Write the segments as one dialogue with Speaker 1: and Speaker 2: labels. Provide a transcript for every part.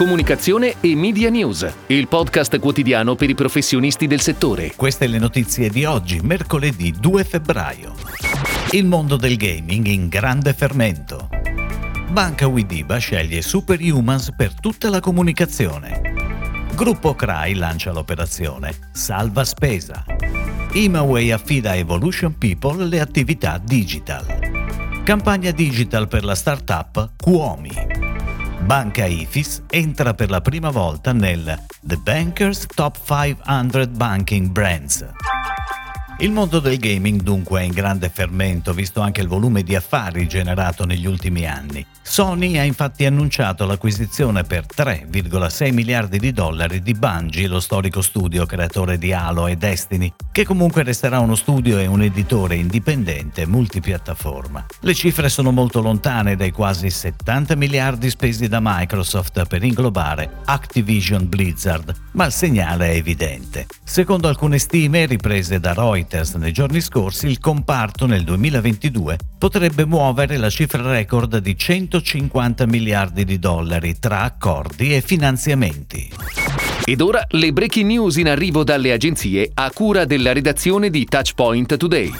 Speaker 1: Comunicazione e Media News, il podcast quotidiano per i professionisti del settore.
Speaker 2: Queste le notizie di oggi, mercoledì 2 febbraio. Il mondo del gaming in grande fermento. Banca Widiba sceglie Superhumans per tutta la comunicazione. Gruppo Cry lancia l'operazione Salva Spesa. Imaway affida a Evolution People le attività digital. Campagna digital per la startup Cuomi. Banca Ifis entra per la prima volta nel The Bankers Top 500 Banking Brands. Il mondo del gaming dunque è in grande fermento, visto anche il volume di affari generato negli ultimi anni. Sony ha infatti annunciato l'acquisizione per 3,6 miliardi di dollari di Bungie, lo storico studio creatore di Halo e Destiny, che comunque resterà uno studio e un editore indipendente multipiattaforma. Le cifre sono molto lontane dai quasi 70 miliardi spesi da Microsoft per inglobare Activision Blizzard, ma il segnale è evidente. Secondo alcune stime riprese da Reuters, Reuters nei giorni scorsi, il comparto nel 2022 potrebbe muovere la cifra record di 150 miliardi di dollari tra accordi e finanziamenti.
Speaker 1: Ed ora le breaking news in arrivo dalle agenzie a cura della redazione di Touchpoint Today.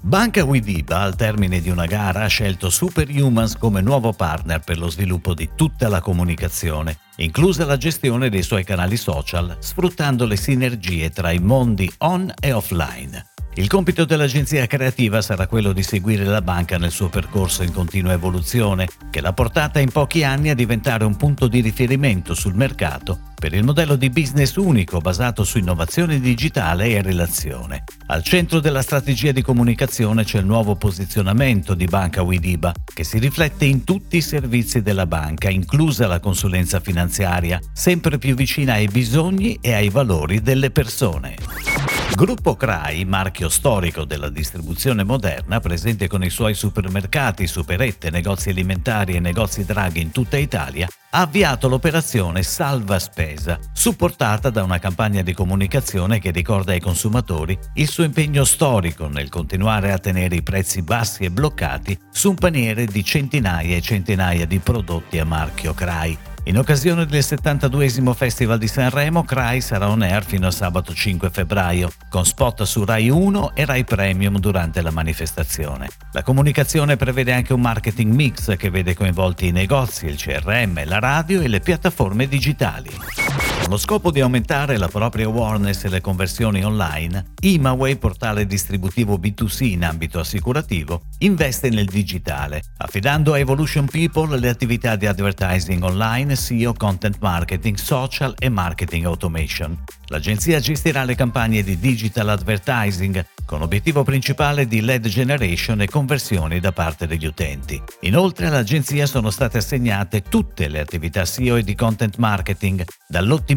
Speaker 2: Banca Widiba, al termine di una gara, ha scelto Superhumans come nuovo partner per lo sviluppo di tutta la comunicazione, inclusa la gestione dei suoi canali social, sfruttando le sinergie tra i mondi on e offline. Il compito dell'agenzia creativa sarà quello di seguire la banca nel suo percorso in continua evoluzione, che l'ha portata in pochi anni a diventare un punto di riferimento sul mercato per il modello di business unico basato su innovazione digitale e relazione. Al centro della strategia di comunicazione c'è il nuovo posizionamento di Banca Widiba, che si riflette in tutti i servizi della banca, inclusa la consulenza finanziaria, sempre più vicina ai bisogni e ai valori delle persone. Gruppo Crai, marchio storico della distribuzione moderna, presente con i suoi supermercati, superette, negozi alimentari e negozi draghi in tutta Italia, ha avviato l'operazione Salva Spesa, supportata da una campagna di comunicazione che ricorda ai consumatori il suo impegno storico nel continuare a tenere i prezzi bassi e bloccati su un paniere di centinaia e centinaia di prodotti a marchio Crai in occasione del 72 Festival di Sanremo, Cry sarà on air fino a sabato 5 febbraio, con spot su Rai 1 e Rai Premium durante la manifestazione. La comunicazione prevede anche un marketing mix che vede coinvolti i negozi, il CRM, la radio e le piattaforme digitali. Con lo scopo di aumentare la propria awareness e le conversioni online, Imaway, portale distributivo B2C in ambito assicurativo, investe nel digitale, affidando a Evolution People le attività di advertising online, SEO, content marketing, social e marketing automation. L'agenzia gestirà le campagne di digital advertising con obiettivo principale di lead generation e conversioni da parte degli utenti. Inoltre all'agenzia sono state assegnate tutte le attività SEO e di content marketing, dall'ottimizzazione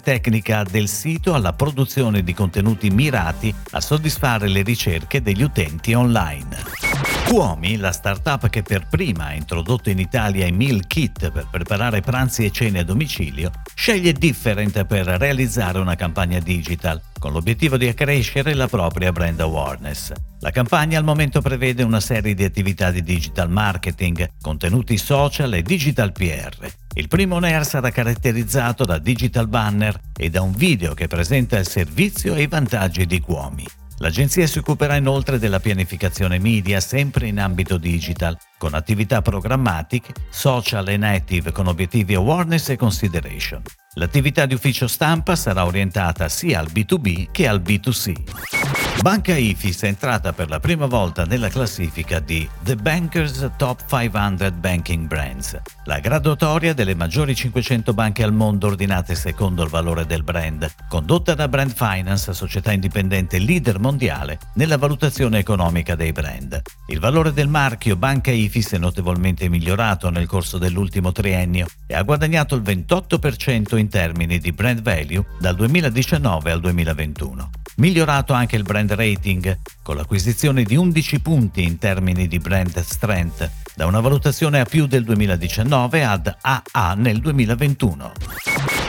Speaker 2: tecnica del sito alla produzione di contenuti mirati a soddisfare le ricerche degli utenti online. Cuomi, la startup che per prima ha introdotto in Italia i meal kit per preparare pranzi e cene a domicilio, sceglie Different per realizzare una campagna digital con l'obiettivo di accrescere la propria brand awareness. La campagna al momento prevede una serie di attività di digital marketing, contenuti social e digital PR. Il primo air sarà caratterizzato da digital banner e da un video che presenta il servizio e i vantaggi di Cuomi. L'agenzia si occuperà inoltre della pianificazione media sempre in ambito digital, con attività programmatiche, social e native con obiettivi awareness e consideration. L'attività di ufficio stampa sarà orientata sia al B2B che al B2C. Banca Ifis è entrata per la prima volta nella classifica di The Bankers Top 500 Banking Brands, la graduatoria delle maggiori 500 banche al mondo ordinate secondo il valore del brand, condotta da Brand Finance, società indipendente leader mondiale nella valutazione economica dei brand. Il valore del marchio Banca Ifis è notevolmente migliorato nel corso dell'ultimo triennio e ha guadagnato il 28% in termini di brand value dal 2019 al 2021. Migliorato anche il brand rating, con l'acquisizione di 11 punti in termini di brand strength, da una valutazione a più del 2019 ad AA nel 2021.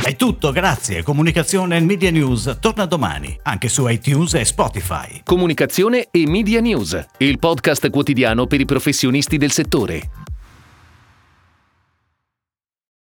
Speaker 2: È tutto, grazie. Comunicazione e Media News torna domani, anche su iTunes e Spotify.
Speaker 1: Comunicazione e Media News, il podcast quotidiano per i professionisti del settore.